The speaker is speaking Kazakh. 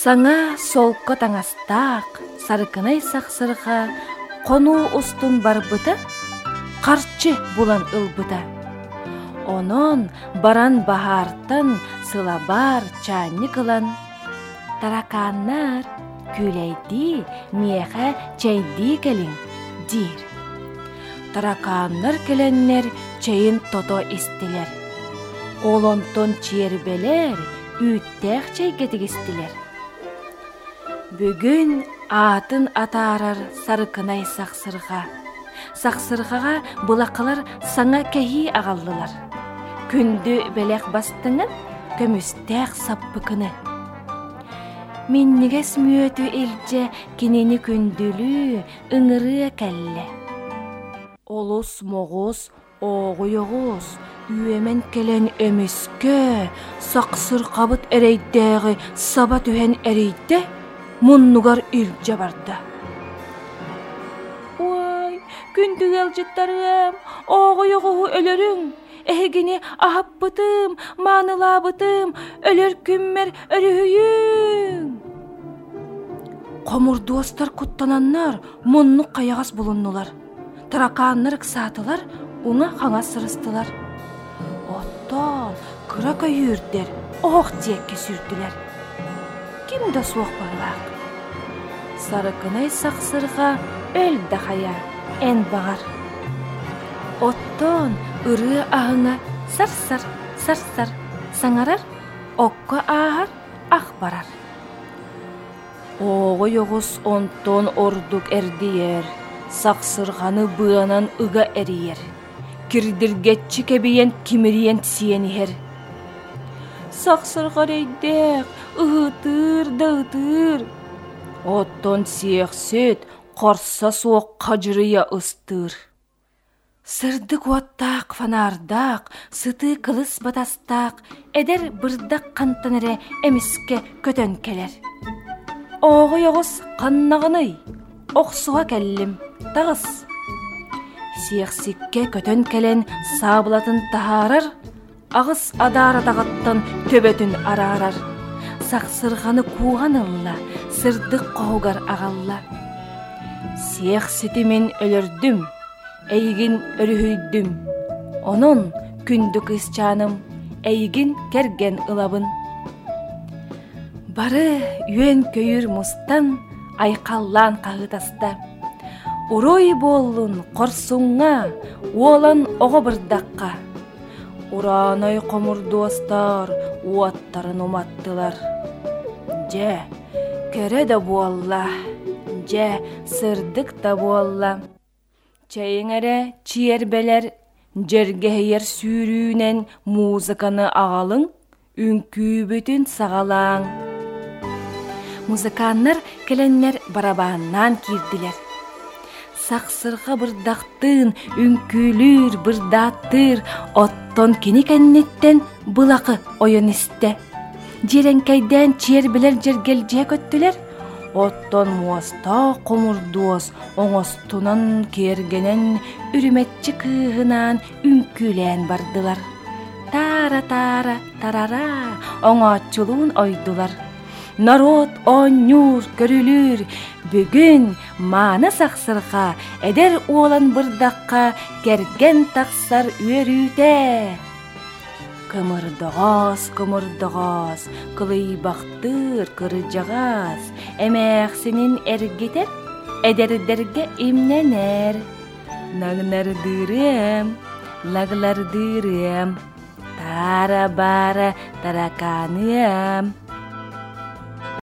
Саңа солко таңастаақ, сарыкынай сақсырға, қону устун барбыта, қарчы булан ылбыта. Онон баран бахартан сылабар чаанны кылан. Тараканнар күлейди миэхэ чайди келин дир. Тараканнар келеннер чайын тото истилер. Олонтон чиербелер үттәк чайгетик Бүгүн атын атаарар сарыкынай сақсырға. Сақсырғаға бұлақылар саңа кәхи ағаллылар. Күнді бәләк бастыңын көмістәк саппыкыны. Миннигес мүөтү илже кинени күндүлү ыңыры кәлле. Олус моғус оғуйоғус үйемен келен өміскө сақсыр қабыт әрейдәғі саба түһен әрейді мұннугар илже барды. Ой, күндүгел жыттарым, оғуйоғуғу өлөрүң, Эхегини ахаппытым, маанылаабытым, өлөр күммер өрүһүйүң. Комурдуостар куттананнар, мунну каягас булуннулар. Таракааннар ксаатылар, уңа хаңа сырыстылар. Оттон кыра көйүрдер, ох тиекке сүрдүлер. Ким да суох барлаак. Сарыкынай сақсырға өл да хая, эн бағар. Оттон ыры ahыңа сар-сар, сар-сар, саңарар, окко аахар, ах барар. Оғы йоғыз онтон ордук эрдиер, сақсырғаны бұанан ыга эриер. Кирдиргетчи кебиен кимириен сиенихер. Сақсырға рейдек, ыһытыр, дăытыр. Оттон сиэхсет, қарса суок қажырыя ыстыр. Сырдык уаттаак фанардак, сыты кылыс батастаак, эдер бырдак кантанере эмиске көтөн келер. Оғы йоғыз қаннағыны, оқсуға кәллім, тағыз. Сияксикке көтөн келен сабылатын тахарар, ағыз адара тағаттан төбөтүн арарар. Сақсырғаны кууған ылла, сырдык қоғығар ағалла. Сиякситимен өлөрдүм, эйигин өрүһүйдүм. Онон күндү кысчаным, эйигин керген ылабын. Бары үйен көйір мустан айқаллан қағытаста. Урой боллун корсуңа, уолан оғы бырдаққа. Ураной комурдуостар уаттарын уматтылар. Же, кере да буалла, же, сырдык да буалла. Чайыңаре чиербелер жергeheyер сүүрүүнен музыканы агалың, үңкүүбүтүн сагалаң. Музыканнар келеннер барабааннан кирдилер. Сақсырға бырдақтын, үңкүлүр, бырдаттыр, оттон кини кеннеттен былақы ойын исте. Жеренкайден чиербелер жергелже көттүлер, Оттон муаста комурдуос оңостунан кергенен үрүметчи кыыгынан үңкүлээн бардылар. Тара тара тарара оңоочулуун ойдулар. Народ оңнюр көрүлүр бүгүн маана саксырга эдер уолан бырдакка керген таксар үөрүүтэ. Кымырдығас, кымырдығас, кылыйбақтыр, кырыжағас, әмәқсінің әргетер, әдердерге имненер. Нагнардырым, лаглардырым, тара бара тараканым.